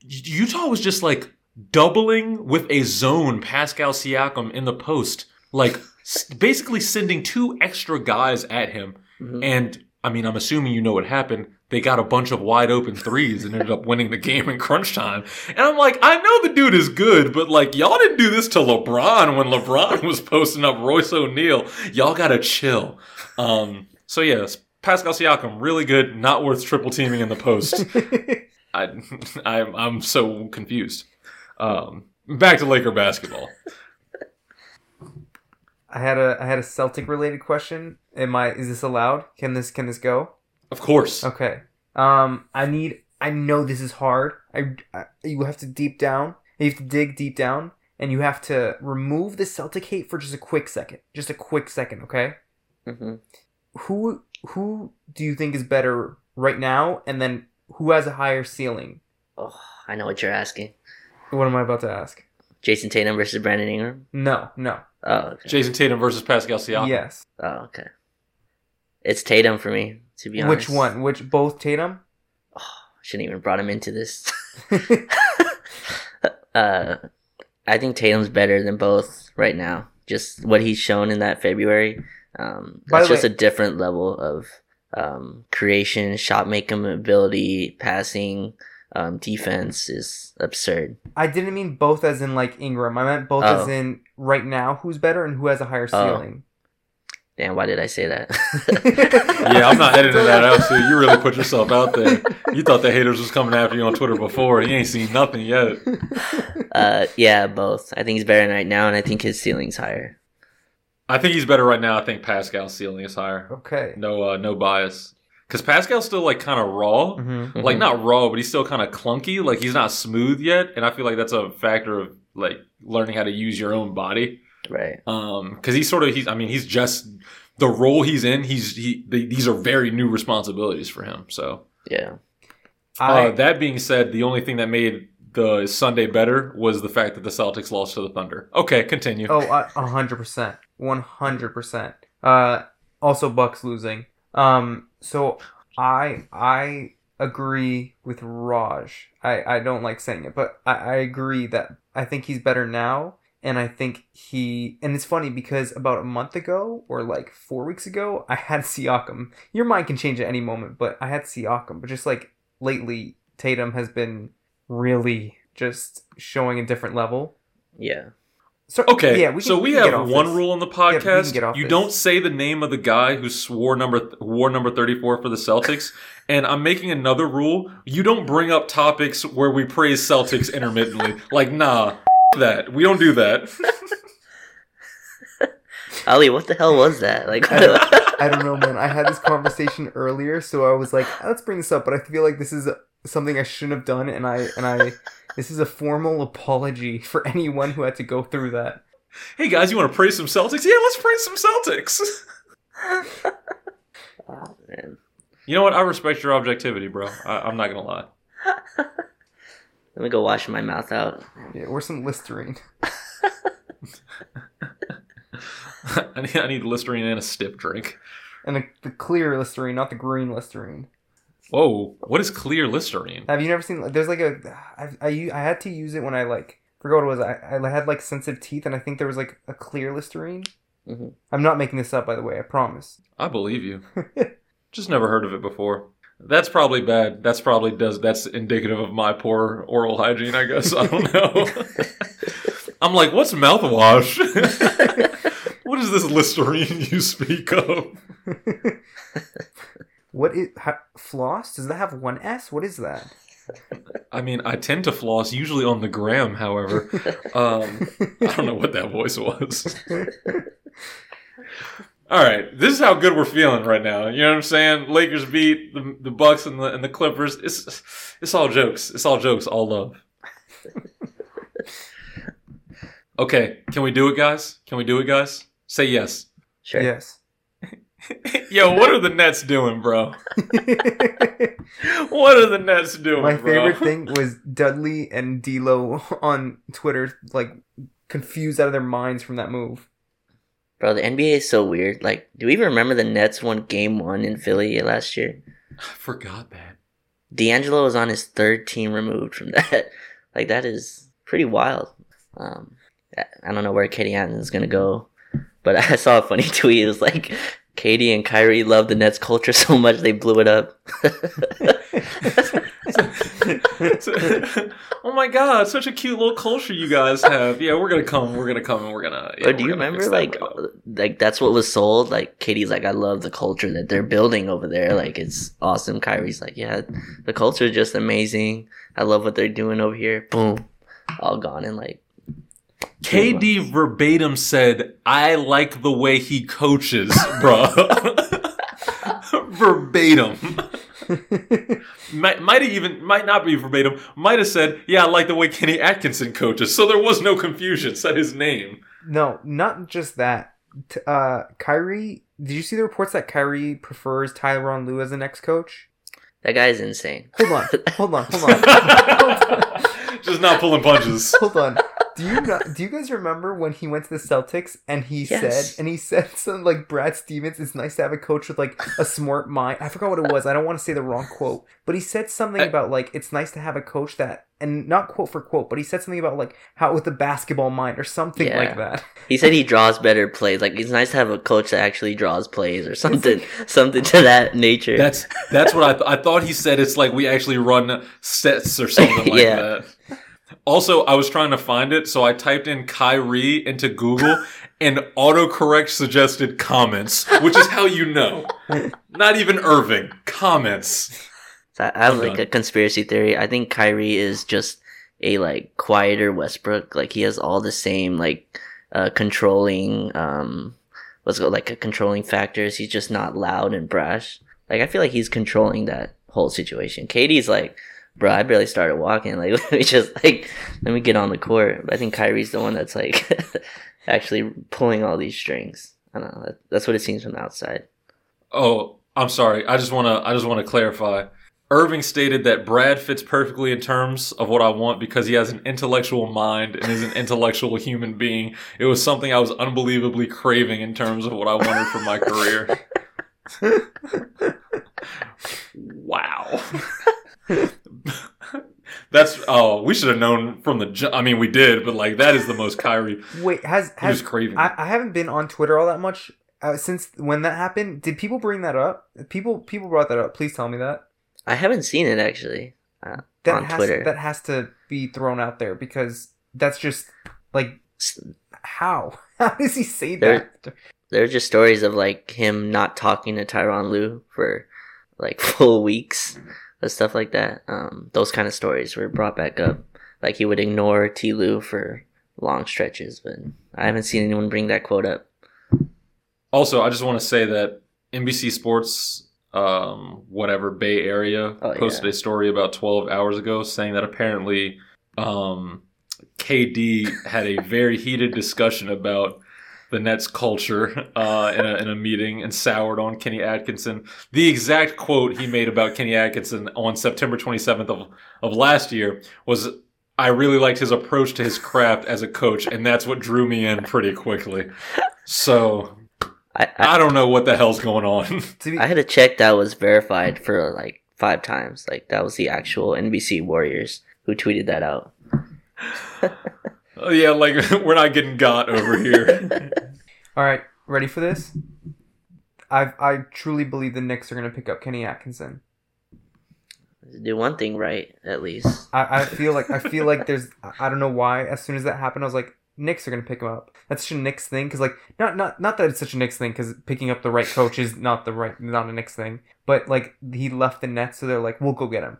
Utah was just like doubling with a zone Pascal Siakam in the post, like basically sending two extra guys at him. Mhm. And I mean, I'm assuming you know what happened. They got a bunch of wide open threes and ended up winning the game in crunch time. And I'm like, I know the dude is good, but like, y'all didn't do this to LeBron when LeBron was posting up Royce O'Neale. Y'all gotta chill. Um, so yes, Pascal Siakam, really good, not worth triple teaming in the post. I, I'm, I'm so confused. Um, back to Laker basketball. I had a I had a Celtic related question. Am I is this allowed? Can this can this go? Of course. Okay. Um, I need. I know this is hard. I, I you have to deep down. You have to dig deep down, and you have to remove the Celtic hate for just a quick second. Just a quick second, okay? Mhm. Who who do you think is better right now, and then who has a higher ceiling? Oh, I know what you're asking. What am I about to ask? Jayson Tatum versus Brandon Ingram. No, no. Oh, okay. Jayson Tatum versus Pascal Siakam. Yes. Oh, okay. It's Tatum for me, to be honest. Which one? Which both Tatum? Shouldn't even brought him into this. uh, I think Tatum's better than both right now. Just what he's shown in that February. Um, that's just way- a different level of um, creation, shot making ability, passing, um, defense is absurd. I didn't mean both as in like Ingram. I meant both Oh. as in right now who's better and who has a higher Oh. ceiling. Damn, why did I say that? Yeah, I'm not editing that out, so you really put yourself out there. You thought the haters was coming after you on Twitter before. You ain't seen nothing yet. uh, yeah, both. I think he's better right now, and I think his ceiling's higher. I think he's better right now. I think Pascal's ceiling is higher. Okay. No, uh, no bias. Because Pascal's still like kind of raw, hmm like Mhm. not raw, but he's still kind of clunky. Like he's not smooth yet, and I feel like that's a factor of like learning how to use your own body. right. Um, because he's sort of he's. I mean, he's just the role he's in. He's he. The, these are very new responsibilities for him. So Yeah. I Uh, that being said, the only thing that made the Sunday better was the fact that the Celtics lost to the Thunder. Okay, continue. oh a a hundred percent, one hundred percent. Uh, also Bucks losing. Um, so I I agree with Raj. I I don't like saying it, but I I agree that I think he's better now. And I think he, and it's funny because about a month ago or like four weeks ago, I had Siakam. Your mind can change at any moment, but I had Siakam. But just like lately, Tatum has been really just showing a different level. Yeah. So Okay, yeah, we can, so we, can have one this. rule on the podcast: get off you this. don't say the name of the guy who swore number wore number thirty four for the Celtics. and I'm making another rule: you don't bring up topics where we praise Celtics intermittently. like, nah, that we don't do that. Ali, what the hell was that? Like, I don't, I don't know, man. I had this conversation earlier, so I was like, let's bring this up. But I feel like this is something I shouldn't have done, and I and I this is a formal apology for anyone who had to go through that. hey guys, you want to praise some Celtics? Yeah, let's praise some Celtics. oh, man. you know what? I respect your objectivity, bro. I, I'm not gonna lie. Let me go wash my mouth out. Yeah, or some Listerine. I need, I need Listerine and a stiff drink. And the, the clear Listerine, not the green Listerine. Whoa, what is clear Listerine? Have you never seen? There's like a, I, I, u- I had to use it when I like forgot what it was. I, I had like sensitive teeth, and I think there was like a clear Listerine. Mhm. I'm not making this up, by the way. I promise. I believe you. Just never heard of it before. That's probably bad. That's probably does. That's indicative of my poor oral hygiene. I guess I don't know. I'm like, what's mouthwash? what is this Listerine you speak of? What is ha, floss? Does that have one S? What is that? I mean, I tend to floss usually on the gram. However, um, I don't know what that voice was. All right, this is how good we're feeling right now. You know what I'm saying? Lakers beat the the Bucks and the and the Clippers. It's it's all jokes. It's all jokes. All love. Okay, can we do it, guys? Can we do it, guys? Say yes. Sure. yes. Yo, what are the Nets doing, bro? What are the Nets doing, bro? My bro? favorite thing was Dudley and D'Lo on Twitter, like confused out of their minds from that move. Bro, the NBA is so weird. Like, do we even remember the Nets won game one in Philly last year? I forgot that. D'Angelo was on his third team removed from that. Like, that is pretty wild. Um, I- I don't know where KD is going to go, but I saw a funny tweet. It was like, KD and Kyrie love the Nets culture so much they blew it up. oh my god, such a cute little culture you guys have. Yeah, we're gonna come. We're gonna come, and we're gonna. Yeah, But do you remember like right uh, like that's what was sold? Like KD's like, I love the culture that they're building over there. Like it's awesome. Kyrie's like, yeah, the culture is just amazing. I love what they're doing over here. Boom, all gone in like KD verbatim said, "I like the way he coaches, bro." verbatim. might might have even might not be verbatim. Might have said, "Yeah, I like the way Kenny Atkinson coaches." So there was no confusion. Said his name. no, not just that. Uh, Kyrie, did you see the reports that Kyrie prefers Tyronn Lue as the next coach? that guy's insane. Hold on, hold on, hold on, hold on. Just not pulling punches. Hold on. Do you not, do you guys remember when he went to the Celtics and he Yes. said and he said something like Brad Stevens it's nice to have a coach with like a smart mind. I forgot what it was. I don't want to say the wrong quote, but he said something I- about like it's nice to have a coach that and not quote for quote, but he said something about like how with a basketball mind or something Yeah. like that. He said he draws better plays. Like it's nice to have a coach that actually draws plays or something, something to that nature. That's that's what I th- I thought he said. It's like we actually run sets or something like Yeah. that. Also, I was trying to find it, so I typed in Kyrie into Google, and autocorrect suggested comments, which is how you know. Not even Irving comments. So I have I'm like done. a conspiracy theory. I think Kyrie is just a like quieter Westbrook. Like he has all the same like uh controlling um what's it called like a controlling factors. He's just not loud and brash. Like I feel like he's controlling that whole situation. KD's like, bro, I barely started walking. Like let me just like let me get on the court. I think Kyrie's the one that's like actually pulling all these strings. I don't know. That, that's what it seems from the outside. Oh, I'm sorry. I just want to. I just want to clarify. Irving stated that Brad fits perfectly in terms of what I want because he has an intellectual mind and is an intellectual human being. It was something I was unbelievably craving in terms of what I wanted for my career. wow. That's oh, we should have known from the. ju- I mean, we did, but like that is the most Kyrie. Wait, has He was has craving. I, I haven't been on Twitter all that much uh, since when that happened. Did people bring that up? People people brought that up. Please tell me that. I haven't seen it actually. Uh, That on has Twitter. that has to be thrown out there because that's just like how how does he say There- that? there are just stories of like him not talking to Tyronn Lue for like full weeks and stuff like that. Um, those kind of stories were brought back up. Like he would ignore T. Lue for long stretches, but I haven't seen anyone bring that quote up. Also, I just want to say that NBC Sports, um, whatever Bay Area, Oh, posted yeah. a story about 12 hours ago saying that apparently um, KD had a very heated discussion about the Nets culture uh, in, a, in a meeting and soured on Kenny Atkinson. The exact quote he made about Kenny Atkinson on September 27th of, of last year was. I really liked his approach to his craft as a coach, and that's what drew me in pretty quickly. So I, I, I don't know what the hell's going on. I had a check that was verified for like five times. Like that was the actual NBC Warriors who tweeted that out. oh, yeah, like we're not getting got over here. all right, ready for this? I I truly believe the Knicks are gonna pick up Kenny Atkinson. Do one thing right, at least. I, I feel like I feel like there's I don't know why. As soon as that happened, I was like, Knicks are gonna pick him up. That's such a Knicks thing because like not not not that it's such a Knicks thing because picking up the right coach is not the right not a Knicks thing. But like he left the Nets, so they're like, we'll go get him.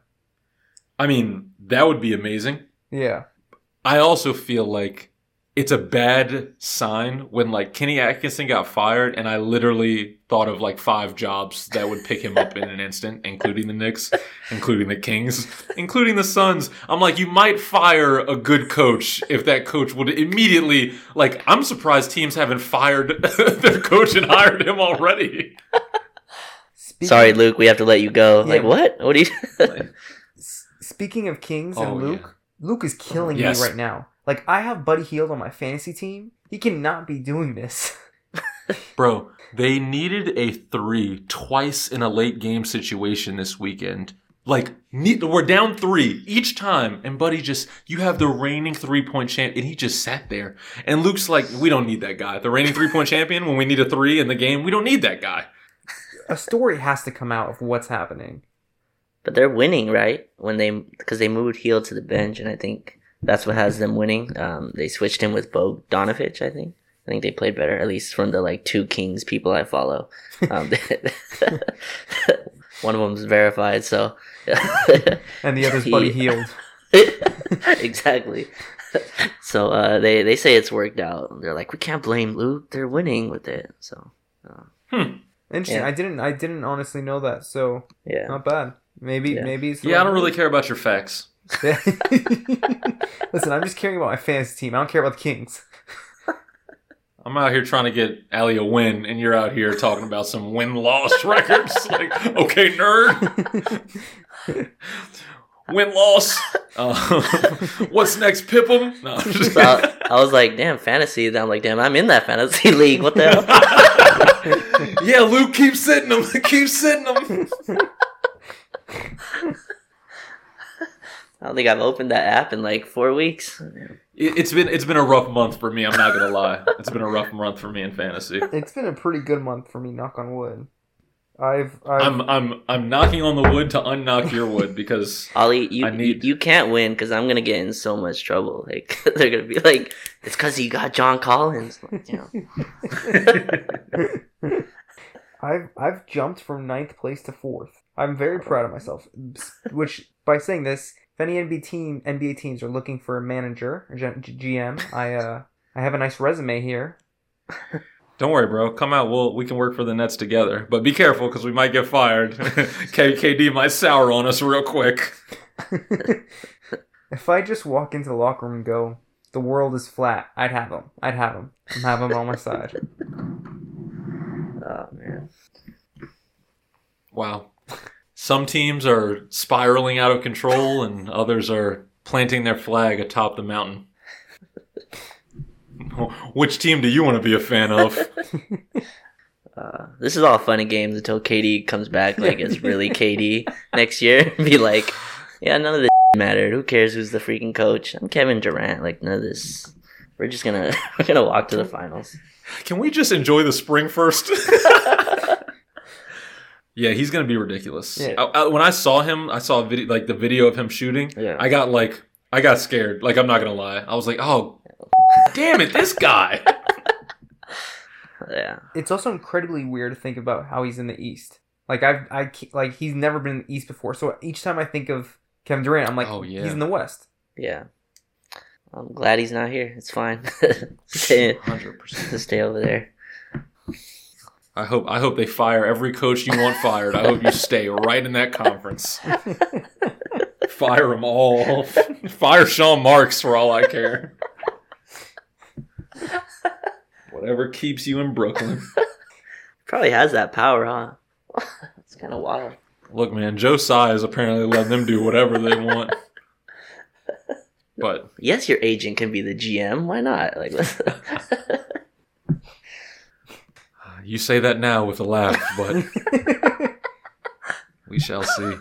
I mean, that would be amazing. Yeah. I also feel like it's a bad sign when like Kenny Atkinson got fired and I literally thought of like five jobs that would pick him up in an instant, including the Knicks, including the Kings, including the Suns. I'm like, you might fire a good coach if that coach would immediately like I'm surprised teams haven't fired their coach and hired him already. Speaking, Sorry, Luke, we have to let you go. Yeah. Like what? What do you? s- Speaking of Kings and Oh, Luke, Luke is killing Yes. me right now. Like I have Buddy Hield on my fantasy team. He cannot be doing this. Bro, they needed a three twice in a late game situation this weekend. Like, we're down three each time, and Buddy just, you have the reigning three point champ, and he just sat there. And Luke's like, we don't need that guy. The reigning three point champion, when we need a three in the game, we don't need that guy. A story has to come out of what's happening. But they're winning, right? When they because they moved Hield to the bench, and I think that's what has them winning. Um, they switched him with Bogdanovich. I think. I think they played better, at least from the like two Kings people I follow. Um, one of them's verified, so. And the other's Buddy He- Hield. exactly. So uh, they they say it's worked out. They're like, we can't blame Luke. They're winning with it. So hmm, Interesting. Yeah. I didn't. I didn't honestly know that. So yeah. not bad. Maybe. Yeah. Maybe. It's Yeah, I don't really care about your facts. Listen, I'm just caring about my fantasy team. I don't care about the Kings. I'm out here trying to get Ali a win, and you're out here talking about some win loss records. like, okay, nerd. Win loss. Uh, what's next, Pippum? No, I'm So I, I was like, damn, fantasy. Then I'm like, damn, I'm in that fantasy league. What the hell? yeah, Luke, keep sitting them. keep sitting them. I don't think I've opened that app in like four weeks. It, it's been it's been a rough month for me. I'm not gonna lie. It's been a rough month for me in fantasy. It's been a pretty good month for me. Knock on wood. I've. I've I'm I'm I'm knocking on the wood to unknock your wood because Ali, you I need- you, you can't win because I'm gonna get in so much trouble. Like they're gonna be like, it's because you got John Collins. Like, you know. I've I've jumped from ninth place to fourth. I'm very proud of myself. Which by saying this, if any NBA team NBA teams are looking for a manager or G- GM, I uh I have a nice resume here. don't worry, bro. Come out. We'll we can work for the Nets together. But be careful because we might get fired. K- KD might sour on us real quick. if I just walk into the locker room and go, "The world is flat," I'd have him. I'd have him. I'm have him on my side. Oh man. Wow. Some teams are spiraling out of control, and others are planting their flag atop the mountain. Which team do you want to be a fan of? Uh, this is all fun and games until KD comes back. Like it's really KD next year. Be like, yeah, none of this mattered. Who cares who's the freaking coach? I'm Kevin Durant. Like none of this. We're just gonna we're gonna walk to the finals. Can we just enjoy the spring first? Yeah, he's gonna be ridiculous. Yeah. I- I- when I saw him, I saw a video, like the video of him shooting. Yeah. I got like, I got scared. Like I'm not gonna lie. I was like, oh, damn it, this guy. Yeah. It's also incredibly weird to think about how he's in the East. Like I've I like he's never been in the East before. So each time I think of Kevin Durant, I'm like, Oh, yeah. he's in the West. Yeah. I'm glad he's not here. It's fine. stay, Hundred percent. to stay over there. I hope I hope they fire every coach you want fired. I hope you stay right in that conference. Fire them all. Fire Sean Marks for all I care. Whatever keeps you in Brooklyn. Probably has that power, huh? it's kind of wild. Look, man, Joe Tsai is apparently letting them do whatever they want. But Yes, your agent can be the GM. Why not? Like, you say that now with a laugh, but we shall see.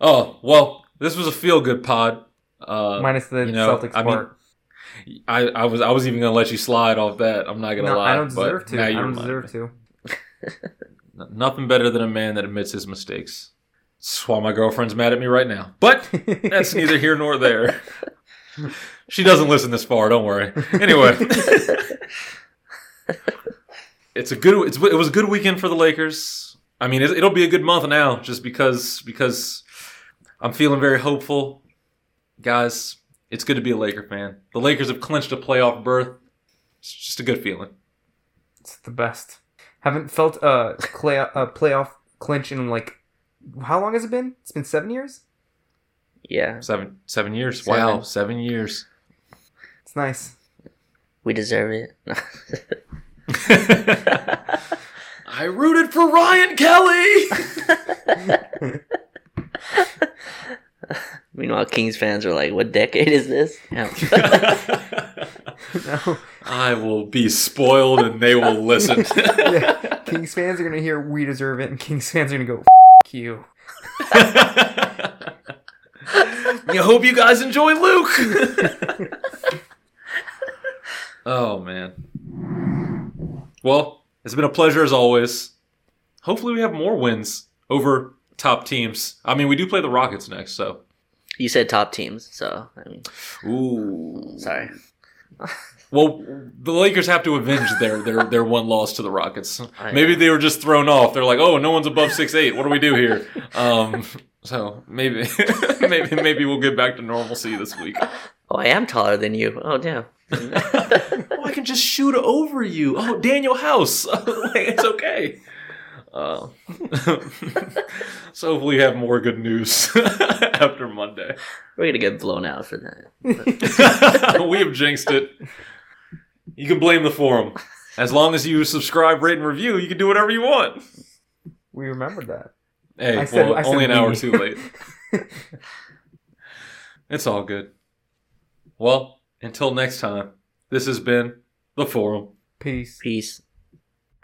Oh well, this was a feel good pod. Uh, Minus the you know, Celtics I mean, part. I, I was I was even gonna let you slide off that. I'm not gonna no, lie. I don't but deserve to. I don't deserve to. Nothing better than a man that admits his mistakes. That's why my girlfriend's mad at me right now. But that's neither here nor there. She doesn't listen this far. Don't worry. Anyway, it's a good. It's, it was a good weekend for the Lakers. I mean, it, it'll be a good month now, just because because I'm feeling very hopeful. Guys, it's good to be a Laker fan. The Lakers have clinched a playoff berth. It's just a good feeling. It's the best. Haven't felt a, clay, a playoff clinch in like how long has it been? It's been seven years. Yeah, Seven seven years. Seven. Wow, seven years. It's nice. we deserve it. I rooted for Ryan Kelly. Meanwhile, Kings fans are like, "What decade is this?" No. I will be spoiled and they will listen. Yeah. Kings fans are gonna hear we deserve it, and Kings fans are gonna go F- you. I hope you guys enjoy Luke. oh man. Well, it's been a pleasure as always. Hopefully we have more wins over top teams. I mean, we do play the Rockets next, so. you said top teams, so I mean, Ooh. sorry. Well, the Lakers have to avenge their their, their one loss to the Rockets. I Maybe they were just thrown off. They're like, "Oh, no one's above six eight. What do we do here?" Um, so maybe maybe maybe we'll get back to normalcy this week. Oh, I am taller than you. Oh, damn. Oh, I can just shoot over you. Oh, Danuel House. It's okay. Uh, so hopefully we have more good news after Monday. We're gonna get blown out for that. we have jinxed it. You can blame the forum. As long as you subscribe, rate, and review, you can do whatever you want. We remembered that. Hey, I said- well, I said only an hour we. too late. it's all good. Well, until next time, this has been the forum. Peace. Peace.